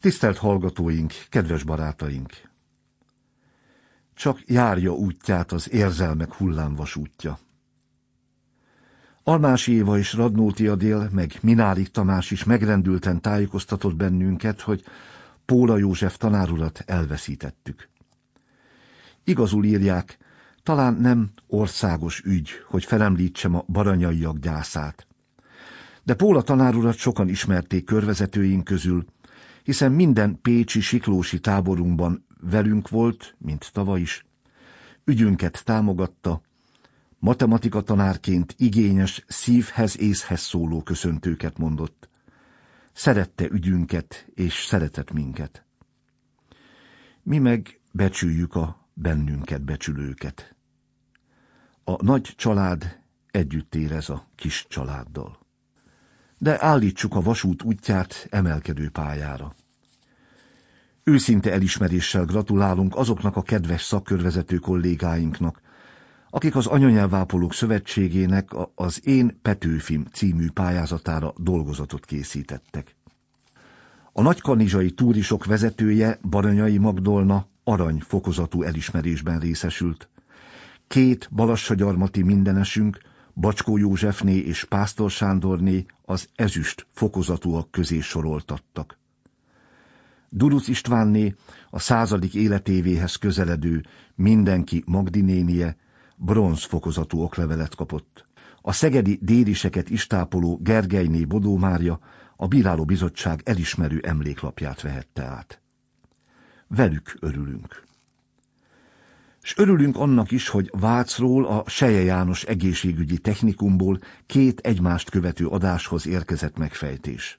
Tisztelt hallgatóink, kedves barátaink! Csak járja útját az érzelmek hullámvasútja. Almási Éva és Radnóti Adél, meg Minálik Tamás is megrendülten tájékoztatott bennünket, hogy Póla József tanárulat elveszítettük. Igazul írják, talán nem országos ügy, hogy felemlítsem a baranyaiak gyászát. De Póla tanárulat sokan ismerték körvezetőink közül, hiszen minden pécsi siklósi táborunkban velünk volt, mint tavaly is, ügyünket támogatta, matematika tanárként igényes, szívhez, észhez szóló köszöntőket mondott. Szerette ügyünket, és szeretett minket. Mi meg becsüljük a bennünket becsülőket. A nagy család együtt érez a kis családdal. De állítsuk a vasút útját emelkedő pályára. Őszinte elismeréssel gratulálunk azoknak a kedves szakkörvezető kollégáinknak, akik az Anyanyelvápolók Szövetségének az Én Petőfim című pályázatára dolgozatot készítettek. A nagykanizsai túrisok vezetője, Baranyai Magdolna arany fokozatú elismerésben részesült. Két balassagyarmati mindenesünk, Bacskó Józsefné és Pásztor Sándorné az ezüst fokozatúak közé soroltattak. Duruc Istvánné a századik életévéhez közeledő mindenki Magdinénie bronz fokozatú oklevelet kapott. A szegedi dériseket istápoló Gergelyné Bodó Mária a Bíráló Bizottság elismerő emléklapját vehette át. Velük örülünk. És örülünk annak is, hogy Vácról a Seje János egészségügyi technikumból két egymást követő adáshoz érkezett megfejtés.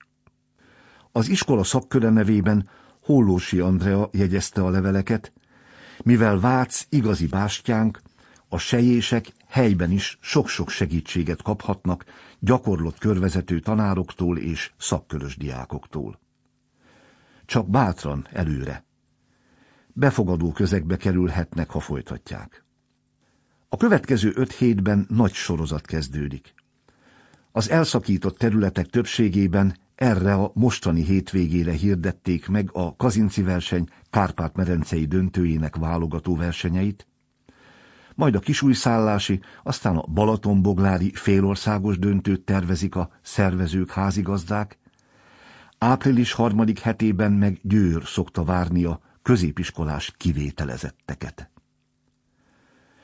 Az iskola szakköre nevében Hollósi Andrea jegyezte a leveleket, mivel Vác igazi bástyánk, a sejések helyben is sok-sok segítséget kaphatnak gyakorlott körvezető tanároktól és szakkörös diákoktól. Csak bátran előre. Befogadó közegbe kerülhetnek, ha folytatják. A következő öt hétben nagy sorozat kezdődik. Az elszakított területek többségében erre a mostani hétvégére hirdették meg a Kazinci verseny Kárpát-medencei döntőjének válogató versenyeit, majd a kisújszállási, aztán a Balatonboglári félországos döntőt tervezik a szervezők házigazdák, április harmadik hetében meg Győr szokta várni a középiskolás kivételezetteket.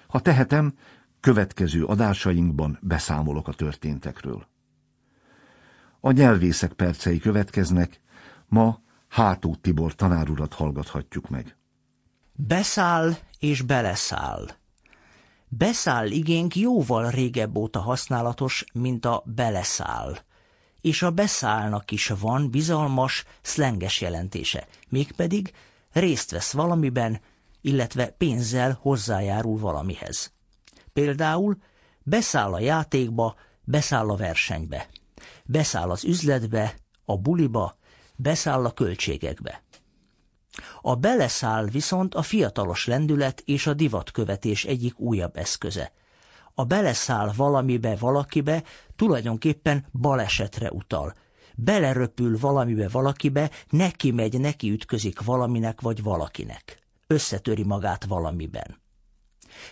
Ha tehetem, következő adásainkban beszámolok a történtekről. A nyelvészek percei következnek, ma Hátó Tibor tanárurat hallgathatjuk meg. Beszáll és beleszáll. Beszáll igénk jóval régebb óta használatos, mint a beleszáll. És a beszállnak is van bizalmas, szlenges jelentése, mégpedig részt vesz valamiben, illetve pénzzel hozzájárul valamihez. Például beszáll a játékba, beszáll a versenybe beszáll az üzletbe, a buliba, beszáll a költségekbe. A beleszáll viszont a fiatalos lendület és a divatkövetés egyik újabb eszköze. A beleszáll valamibe, valakibe tulajdonképpen balesetre utal. Beleröpül valamibe, valakibe, neki megy, neki ütközik valaminek vagy valakinek. Összetöri magát valamiben.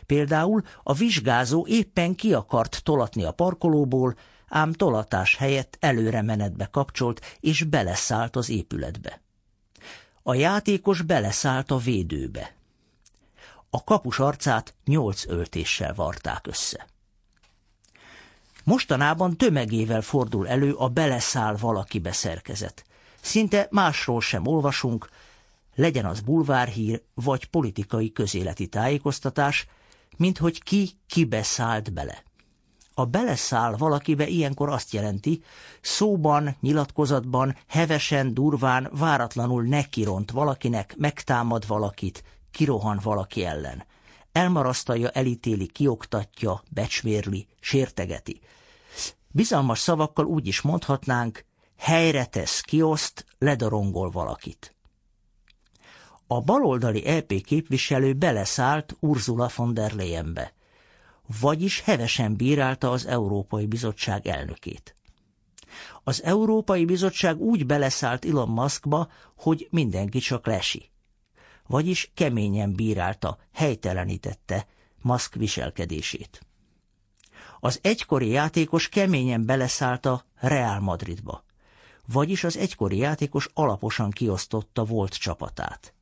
Például a vizsgázó éppen ki akart tolatni a parkolóból, ám tolatás helyett előre menetbe kapcsolt, és beleszállt az épületbe. A játékos beleszállt a védőbe. A kapus arcát nyolc öltéssel varták össze. Mostanában tömegével fordul elő a beleszáll valaki beszerkezet. Szinte másról sem olvasunk, legyen az bulvárhír vagy politikai közéleti tájékoztatás, mint hogy ki kibeszállt bele. A beleszáll valakibe ilyenkor azt jelenti, szóban, nyilatkozatban, hevesen, durván, váratlanul nekiront valakinek, megtámad valakit, kirohan valaki ellen. Elmarasztalja, elítéli, kioktatja, becsmérli, sértegeti. Bizalmas szavakkal úgy is mondhatnánk, helyre tesz, kioszt, ledorongol valakit. A baloldali EP képviselő beleszállt Ursula von der Leyenbe vagyis hevesen bírálta az Európai Bizottság elnökét. Az Európai Bizottság úgy beleszállt Elon Muskba, hogy mindenki csak lesi. Vagyis keményen bírálta, helytelenítette Musk viselkedését. Az egykori játékos keményen beleszállt a Real Madridba. Vagyis az egykori játékos alaposan kiosztotta volt csapatát.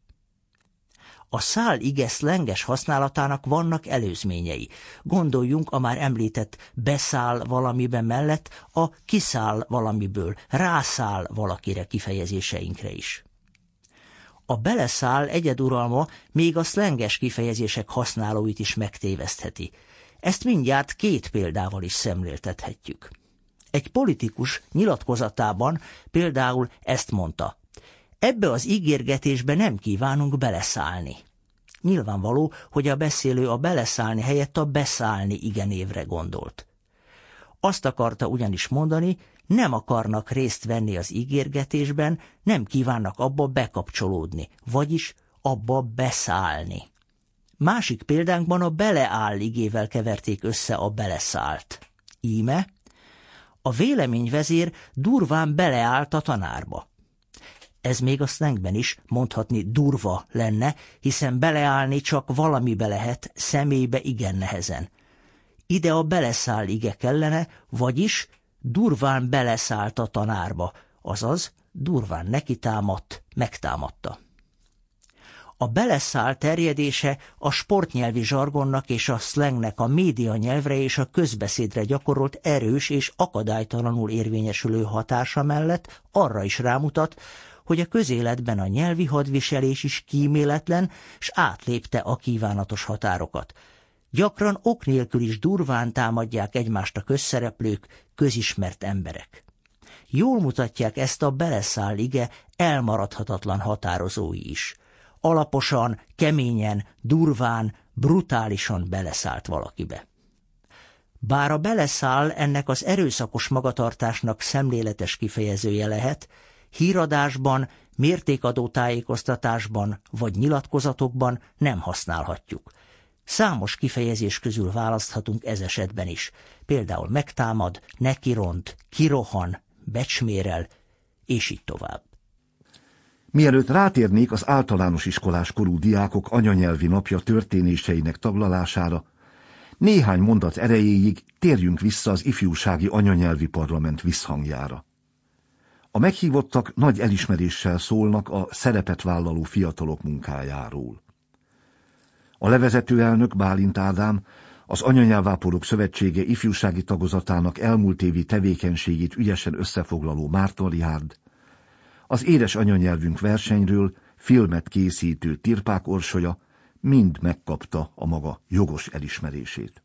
A szál ige szlenges használatának vannak előzményei. Gondoljunk a már említett beszáll valamiben mellett a kiszáll valamiből, rászáll valakire kifejezéseinkre is. A beleszáll egyeduralma még a szlenges kifejezések használóit is megtévesztheti. Ezt mindjárt két példával is szemléltethetjük. Egy politikus nyilatkozatában például ezt mondta. Ebbe az ígérgetésbe nem kívánunk beleszállni. Nyilvánvaló, hogy a beszélő a beleszállni helyett a beszállni igenévre gondolt. Azt akarta ugyanis mondani, nem akarnak részt venni az ígérgetésben, nem kívánnak abba bekapcsolódni, vagyis abba beszállni. Másik példánkban a beleáll igével keverték össze a beleszállt. Íme, a véleményvezér durván beleállt a tanárba. Ez még a szlengben is mondhatni durva lenne, hiszen beleállni csak valamibe lehet, személybe igen nehezen. Ide a beleszáll ige kellene, vagyis durván beleszállt a tanárba, azaz durván nekitámadt, megtámadta. A beleszál terjedése a sportnyelvi zsargonnak és a szlengnek a média nyelvre és a közbeszédre gyakorolt erős és akadálytalanul érvényesülő hatása mellett arra is rámutat, hogy a közéletben a nyelvi hadviselés is kíméletlen, s átlépte a kívánatos határokat. Gyakran ok nélkül is durván támadják egymást a közszereplők, közismert emberek. Jól mutatják ezt a beleszáll ige elmaradhatatlan határozói is. Alaposan, keményen, durván, brutálisan beleszállt valakibe. Bár a beleszáll ennek az erőszakos magatartásnak szemléletes kifejezője lehet, híradásban, mértékadó tájékoztatásban vagy nyilatkozatokban nem használhatjuk. Számos kifejezés közül választhatunk ez esetben is, például megtámad, nekiront, kirohan, becsmérel, és így tovább. Mielőtt rátérnék az általános iskolás korú diákok anyanyelvi napja történéseinek taglalására, néhány mondat erejéig térjünk vissza az ifjúsági anyanyelvi parlament visszhangjára. A meghívottak nagy elismeréssel szólnak a szerepet vállaló fiatalok munkájáról. A levezető elnök Bálint Ádám az Anyanyelvápolók Szövetsége ifjúsági tagozatának elmúlt évi tevékenységét ügyesen összefoglaló Márton Rihárd, az Édes anyanyelvünk versenyről filmet készítő Tirpák Orsolya mind megkapta a maga jogos elismerését.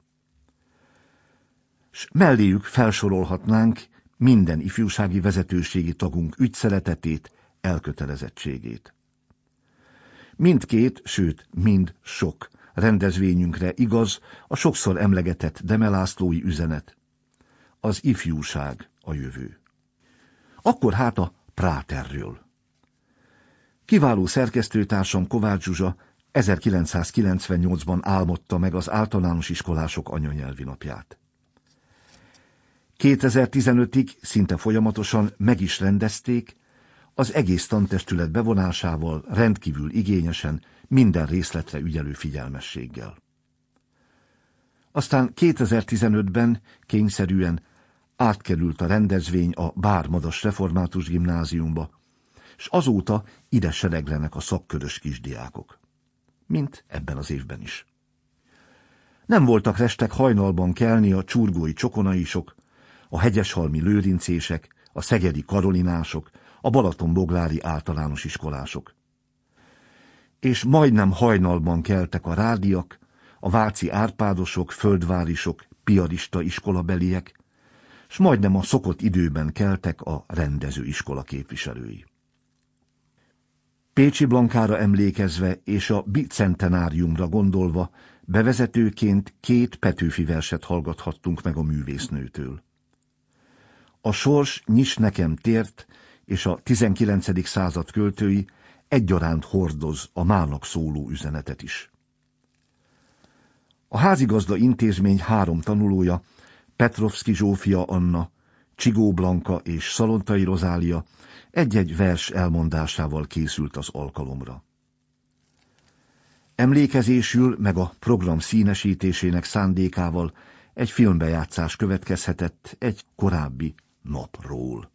S melléjük felsorolhatnánk minden ifjúsági vezetőségi tagunk ügyszeletetét, elkötelezettségét. Mindkét, sőt, mind sok rendezvényünkre igaz a sokszor emlegetett Demelászlói üzenet. Az ifjúság a jövő. Akkor hát a Práterről. Kiváló szerkesztőtársam Kovács Zsuzsa 1998-ban álmodta meg az általános iskolások anyanyelvi napját. 2015-ig szinte folyamatosan meg is rendezték, az egész tantestület bevonásával rendkívül igényesen, minden részletre ügyelő figyelmességgel. Aztán 2015-ben kényszerűen átkerült a rendezvény a Bármadas Református Gimnáziumba, és azóta ide sereglenek a szakkörös kisdiákok. Mint ebben az évben is. Nem voltak restek hajnalban kelni a csurgói csokonaisok, a hegyeshalmi lőrincések, a szegedi karolinások, a Balaton-Boglári általános iskolások. És majdnem hajnalban keltek a rádiak, a váci árpádosok, földvárisok, piarista iskolabeliek, s majdnem a szokott időben keltek a rendező iskola képviselői. Pécsi Blankára emlékezve és a bicentenáriumra gondolva bevezetőként két Petőfi verset hallgathattunk meg a művésznőtől. A sors nyis nekem tért, és a 19. század költői egyaránt hordoz a mának szóló üzenetet is. A házigazda intézmény három tanulója, Petrovski Zsófia Anna, Csigó Blanka és Szalontai Rozália egy-egy vers elmondásával készült az alkalomra. Emlékezésül meg a program színesítésének szándékával egy filmbejátszás következhetett egy korábbi napról.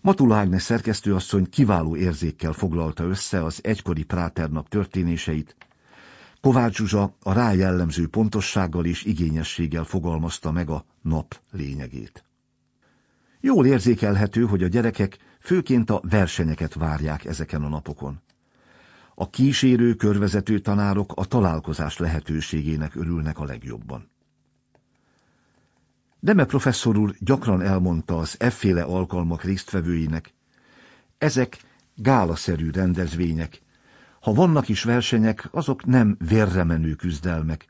Matula Ágnes szerkesztőasszony kiváló érzékkel foglalta össze az egykori Práternap történéseit, Kovács Zsuzsa a rá jellemző pontossággal és igényességgel fogalmazta meg a nap lényegét. Jól érzékelhető, hogy a gyerekek főként a versenyeket várják ezeken a napokon. A kísérő, körvezető tanárok a találkozás lehetőségének örülnek a legjobban. Deme professzor úr gyakran elmondta az efféle alkalmak résztvevőinek, ezek gálaszerű rendezvények. Ha vannak is versenyek, azok nem vérremenő küzdelmek,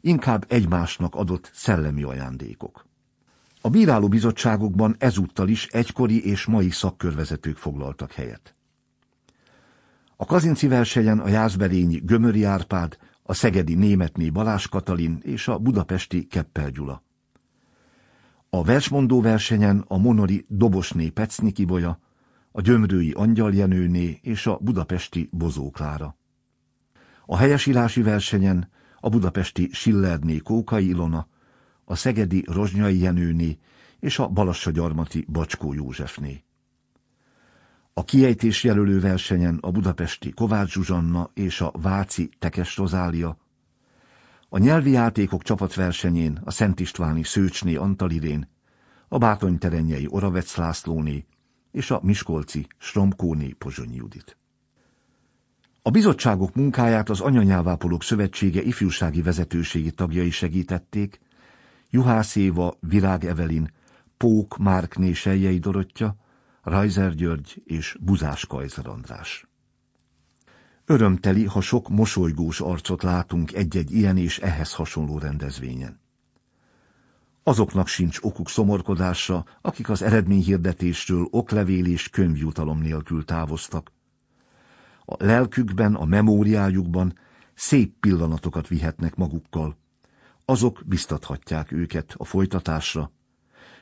inkább egymásnak adott szellemi ajándékok. A bíráló bizottságokban ezúttal is egykori és mai szakkörvezetők foglaltak helyet. A Kazinci versenyen a Jászberényi Gömöri Árpád, a Szegedi Németné Balás Katalin és a Budapesti Keppel Gyula. A versmondó versenyen a Monori Dobosné Pecnyi Kibolya, a Gyömrői Angyal Jenőné és a Budapesti Bozó Klára. A helyesírási versenyen a budapesti Schillerné Kókai Ilona, a szegedi Rozsnyai Jenőné és a Balassagyarmati Bacskó Józsefné. A kiejtés jelölő versenyen a budapesti Kovács Zsuzsanna és a Váci Tekes Rozália, a nyelvi játékok csapatversenyén a Szent Istváni Szőcsné Antalirén, a Bátonyterenyei Oravec Lászlóné és a Miskolci Stromkóné Pozsonyi Judit. A bizottságok munkáját az Anyanyelvápolók Szövetsége ifjúsági vezetőségi tagjai segítették, Juhász Éva, Virág Evelin, Pók Márkné Seljei Dorottya, Rajzer György és Buzás Kajzer András. Örömteli, ha sok mosolygós arcot látunk egy-egy ilyen és ehhez hasonló rendezvényen. Azoknak sincs okuk szomorkodásra, akik az eredményhirdetésről oklevél és könyvjutalom nélkül távoztak. A lelkükben, a memóriájukban szép pillanatokat vihetnek magukkal. Azok biztathatják őket a folytatásra,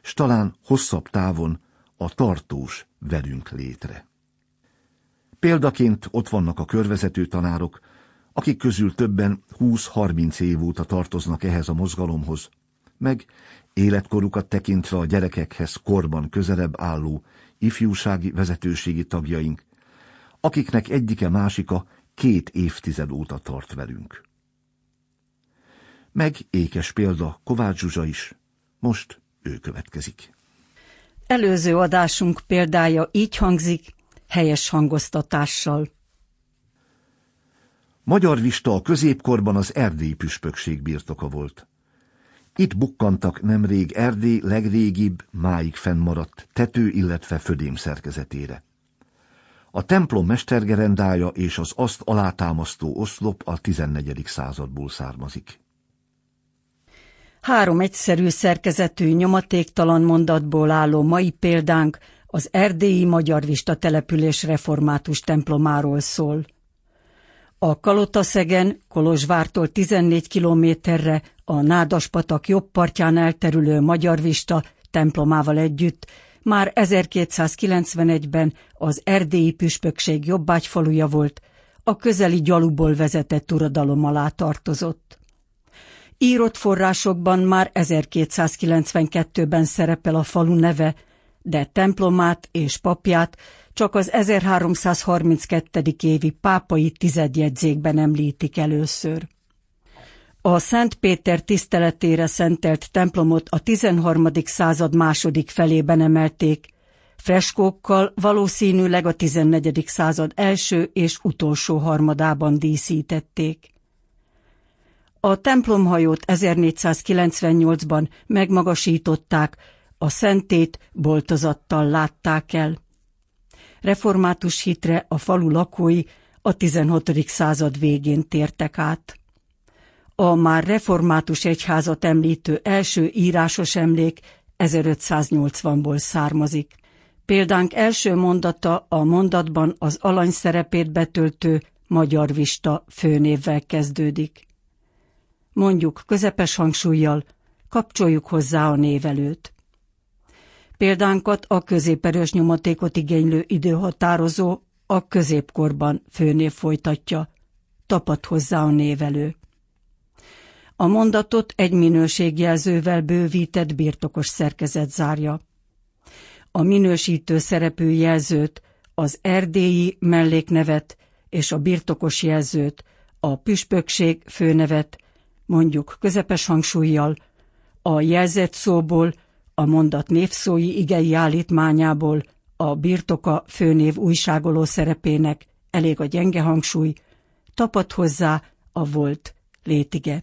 s talán hosszabb távon a tartós velünk létre. Példaként ott vannak a körvezető tanárok, akik közül többen 20-30 év óta tartoznak ehhez a mozgalomhoz, meg életkorukat tekintve a gyerekekhez korban közelebb álló ifjúsági vezetőségi tagjaink, akiknek egyike másika két évtized óta tart velünk. Meg ékes példa Kovács Zsuzsa is, most ő következik. Előző adásunk példája így hangzik, helyes hangoztatással. Magyar Vista a középkorban az erdélyi püspökség birtoka volt. Itt bukkantak nemrég Erdély legrégibb, máig fennmaradt tető, illetve födém szerkezetére. A templom mestergerendája és az azt alátámasztó oszlop a 14. századból származik. Három egyszerű szerkezetű, nyomatéktalan mondatból álló mai példánk az erdélyi Magyar Vista település református templomáról szól. A Kalotaszegen, Kolozsvártól 14 kilométerre a Nádaspatak jobb partján elterülő Magyar Vista templomával együtt már 1291-ben az erdélyi püspökség jobbágyfaluja volt, a közeli gyaluból vezetett uradalom alá tartozott. Írott forrásokban már 1292-ben szerepel a falu neve, de templomát és papját csak az 1332. évi pápai tizedjegyzékben említik először. A Szent Péter tiszteletére szentelt templomot a 13. század második felében emelték, freskókkal valószínűleg a 14. század első és utolsó harmadában díszítették. A templomhajót 1498-ban megmagasították, a szentét boltozattal látták el. Református hitre a falu lakói a 16. század végén tértek át. A már református egyházat említő első írásos emlék 1580-ból származik. Példánk első mondata a mondatban az alany szerepét betöltő magyar vista főnévvel kezdődik. Mondjuk közepes hangsúlyjal, kapcsoljuk hozzá a névelőt. Példánkat a középerős nyomatékot igénylő időhatározó a középkorban főnév folytatja, tapad hozzá a névelő. A mondatot egy minőségjelzővel bővített birtokos szerkezet zárja. A minősítő szerepű jelzőt, az erdélyi melléknevet és a birtokos jelzőt, a püspökség főnevet, mondjuk közepes hangsúlyjal, a jelzett szóból, a mondat névszói igei állítmányából, a birtoka főnév újságoló szerepének elég a gyenge hangsúly, tapad hozzá a volt létige.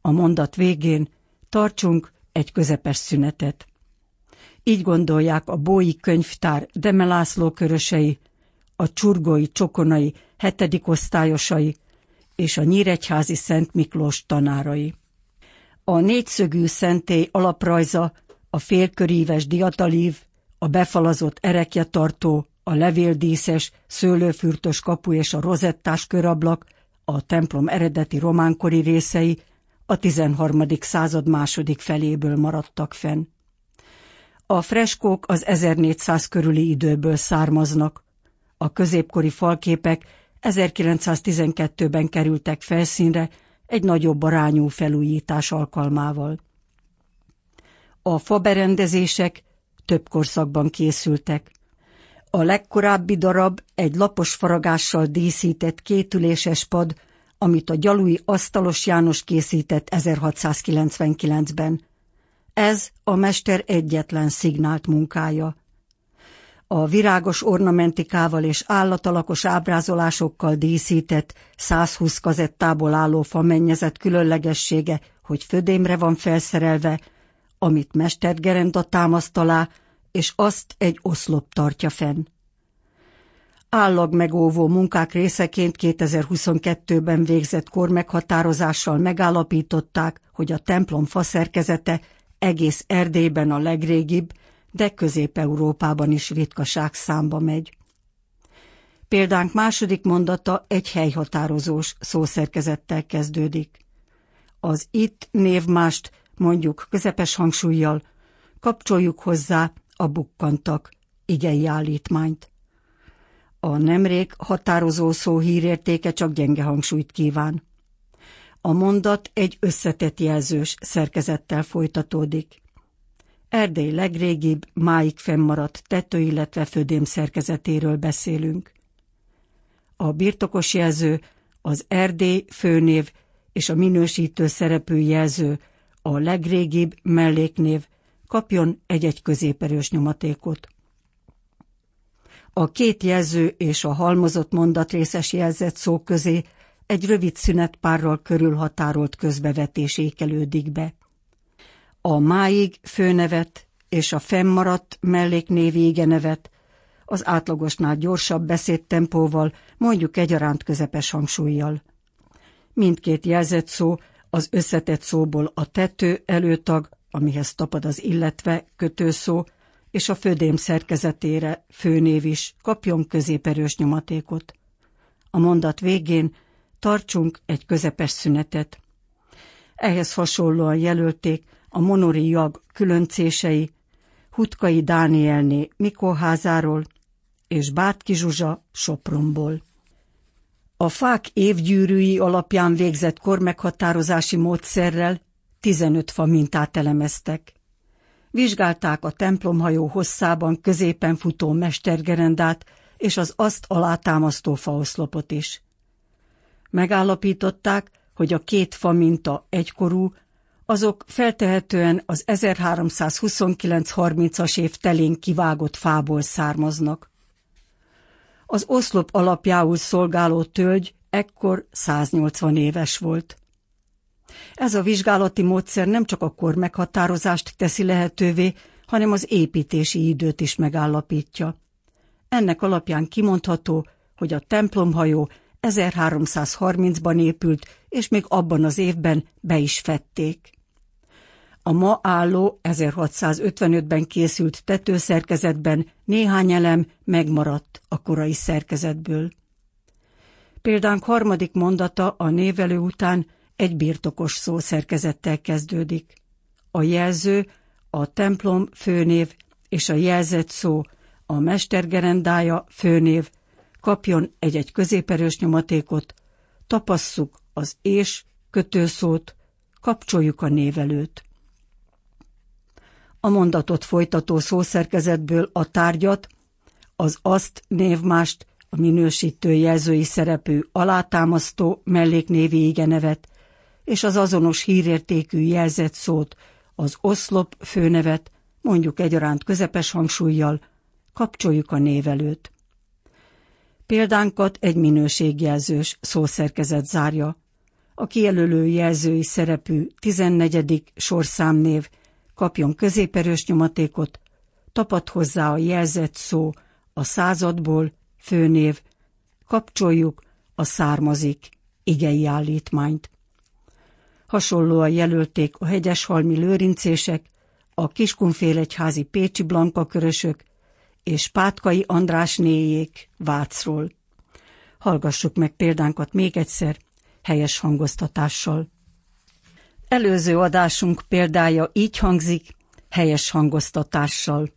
A mondat végén tartsunk egy közepes szünetet. Így gondolják a Bói könyvtár Demelászló körösei, a csurgói csokonai hetedik osztályosai és a Nyíregyházi Szent Miklós tanárai. A négyszögű szentély alaprajza, a félköríves diatalív, a befalazott erekjetartó, a levéldíszes, szőlőfürtös kapu és a rozettás körablak, a templom eredeti románkori részei a 13. század második feléből maradtak fenn. A freskók az 1400 körüli időből származnak. A középkori falképek 1912-ben kerültek felszínre egy nagyobb arányú felújítás alkalmával. A faberendezések több korszakban készültek. A legkorábbi darab egy lapos faragással díszített kétüléses pad, amit a gyalui Asztalos János készített 1699-ben. Ez a mester egyetlen szignált munkája. A virágos ornamentikával és állatalakos ábrázolásokkal díszített 120 kazettából álló famennyezet különlegessége, hogy födémre van felszerelve, amit Mester Gerenda támaszt alá, és azt egy oszlop tartja fenn. Állag megóvó munkák részeként 2022-ben végzett kormeghatározással megállapították, hogy a templom faszerkezete egész Erdélyben a legrégibb, de Közép-Európában is ritkaság számba megy. Példánk második mondata egy helyhatározós szószerkezettel kezdődik. Az itt névmást mondjuk közepes hangsúlyjal, kapcsoljuk hozzá a bukkantak igei állítmányt. A nemrég határozó szó hírértéke csak gyenge hangsúlyt kíván. A mondat egy összetett jelzős szerkezettel folytatódik. Erdély legrégibb, máig fennmaradt tető, illetve födém szerkezetéről beszélünk. A birtokos jelző, az Erdély főnév és a minősítő szerepű jelző, a legrégibb melléknév kapjon egy-egy középerős nyomatékot. A két jelző és a halmozott mondatrészes jelzett szó közé egy rövid szünetpárral körülhatárolt közbevetés ékelődik be. A máig főnevet és a fennmaradt melléknév égenevet az átlagosnál gyorsabb beszédtempóval, mondjuk egyaránt közepes hangsúlyjal. Mindkét jelzett szó az összetett szóból a tető előtag, amihez tapad az illetve kötőszó, és a födém szerkezetére főnév is kapjon középerős nyomatékot. A mondat végén tartsunk egy közepes szünetet. Ehhez hasonlóan jelölték a monori jag különcései, Hutkai Dánielné Mikóházáról és Bátki Zsuzsa Sopronból. A fák évgyűrűi alapján végzett kormeghatározási módszerrel 15 fa mintát elemeztek. Vizsgálták a templomhajó hosszában középen futó mestergerendát és az azt alátámasztó faoszlopot is. Megállapították, hogy a két fa minta egykorú, azok feltehetően az 1329-30-as év telén kivágott fából származnak. Az oszlop alapjául szolgáló tölgy ekkor 180 éves volt. Ez a vizsgálati módszer nem csak a kor meghatározást teszi lehetővé, hanem az építési időt is megállapítja. Ennek alapján kimondható, hogy a templomhajó 1330-ban épült, és még abban az évben be is fették. A ma álló 1655-ben készült tetőszerkezetben néhány elem megmaradt a korai szerkezetből. Példánk harmadik mondata a névelő után egy birtokos szó szerkezettel kezdődik. A jelző, a templom főnév és a jelzett szó a mestergerendája főnév kapjon egy-egy középerős nyomatékot, tapasszuk az és kötőszót, kapcsoljuk a névelőt. A mondatot folytató szószerkezetből a tárgyat, az azt névmást, a minősítő jelzői szerepű alátámasztó melléknévi igenevet és az azonos hírértékű jelzett szót, az oszlop főnevet, mondjuk egyaránt közepes hangsúlyjal, kapcsoljuk a névelőt. Példánkat egy minőségjelzős szószerkezet zárja. A kijelölő jelzői szerepű 14. sorszámnév kapjon középerős nyomatékot, tapad hozzá a jelzett szó a századból, főnév, kapcsoljuk a származik igei állítmányt. Hasonlóan jelölték a hegyeshalmi lőrincések, a Kiskunfélegyházi Pécsi Blanka körösök és Pátkai András néjék Vácról. Hallgassuk meg példánkat még egyszer, helyes hangoztatással. Előző adásunk példája így hangzik, helyes hangoztatással.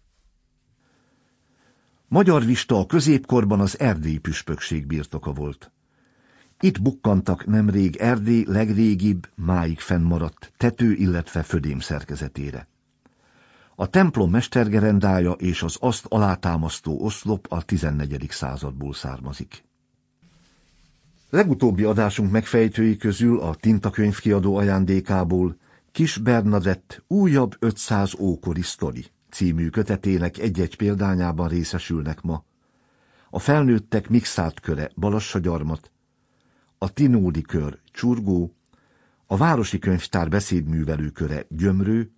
Magyar Vista a középkorban az erdélyi püspökség birtoka volt. Itt bukkantak nemrég Erdély legrégibb, máig fennmaradt tető, illetve födém szerkezetére. A templom mestergerendája és az azt alátámasztó oszlop a 14. századból származik. Legutóbbi adásunk megfejtői közül a Tintakönyv kiadó ajándékából Kis Bernadett újabb 500 ókori sztori című kötetének egy-egy példányában részesülnek ma. A felnőttek mixált köre Balassagyarmat, a Tinódi kör Csurgó, a Városi Könyvtár beszédművelő köre Gyömrő,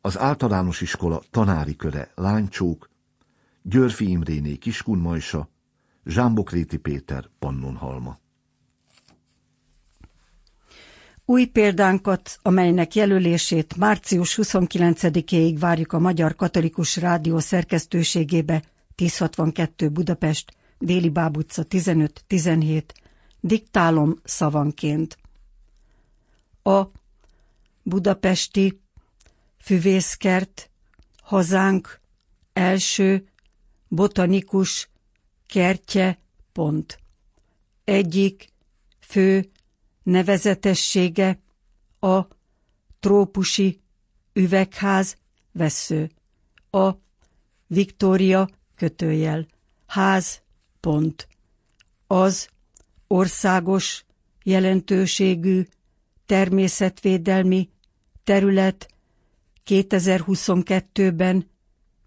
az általános iskola tanári köre Lánycsók, Györfi Imréné Kiskunmajsa, Zsámbokréti Péter Pannonhalma. Új példánkat, amelynek jelölését március 29-éig várjuk a Magyar Katolikus Rádió szerkesztőségébe 1062 Budapest, Déli Báb utca 15-17, diktálom szavanként. A budapesti füvészkert, hazánk, első, botanikus, kertje, pont. Egyik, fő, nevezetessége, a trópusi üvegház, vesző, a Viktória kötőjel, ház, pont. Az országos jelentőségű természetvédelmi terület 2022-ben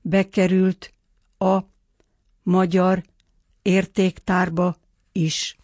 bekerült a magyar értéktárba is.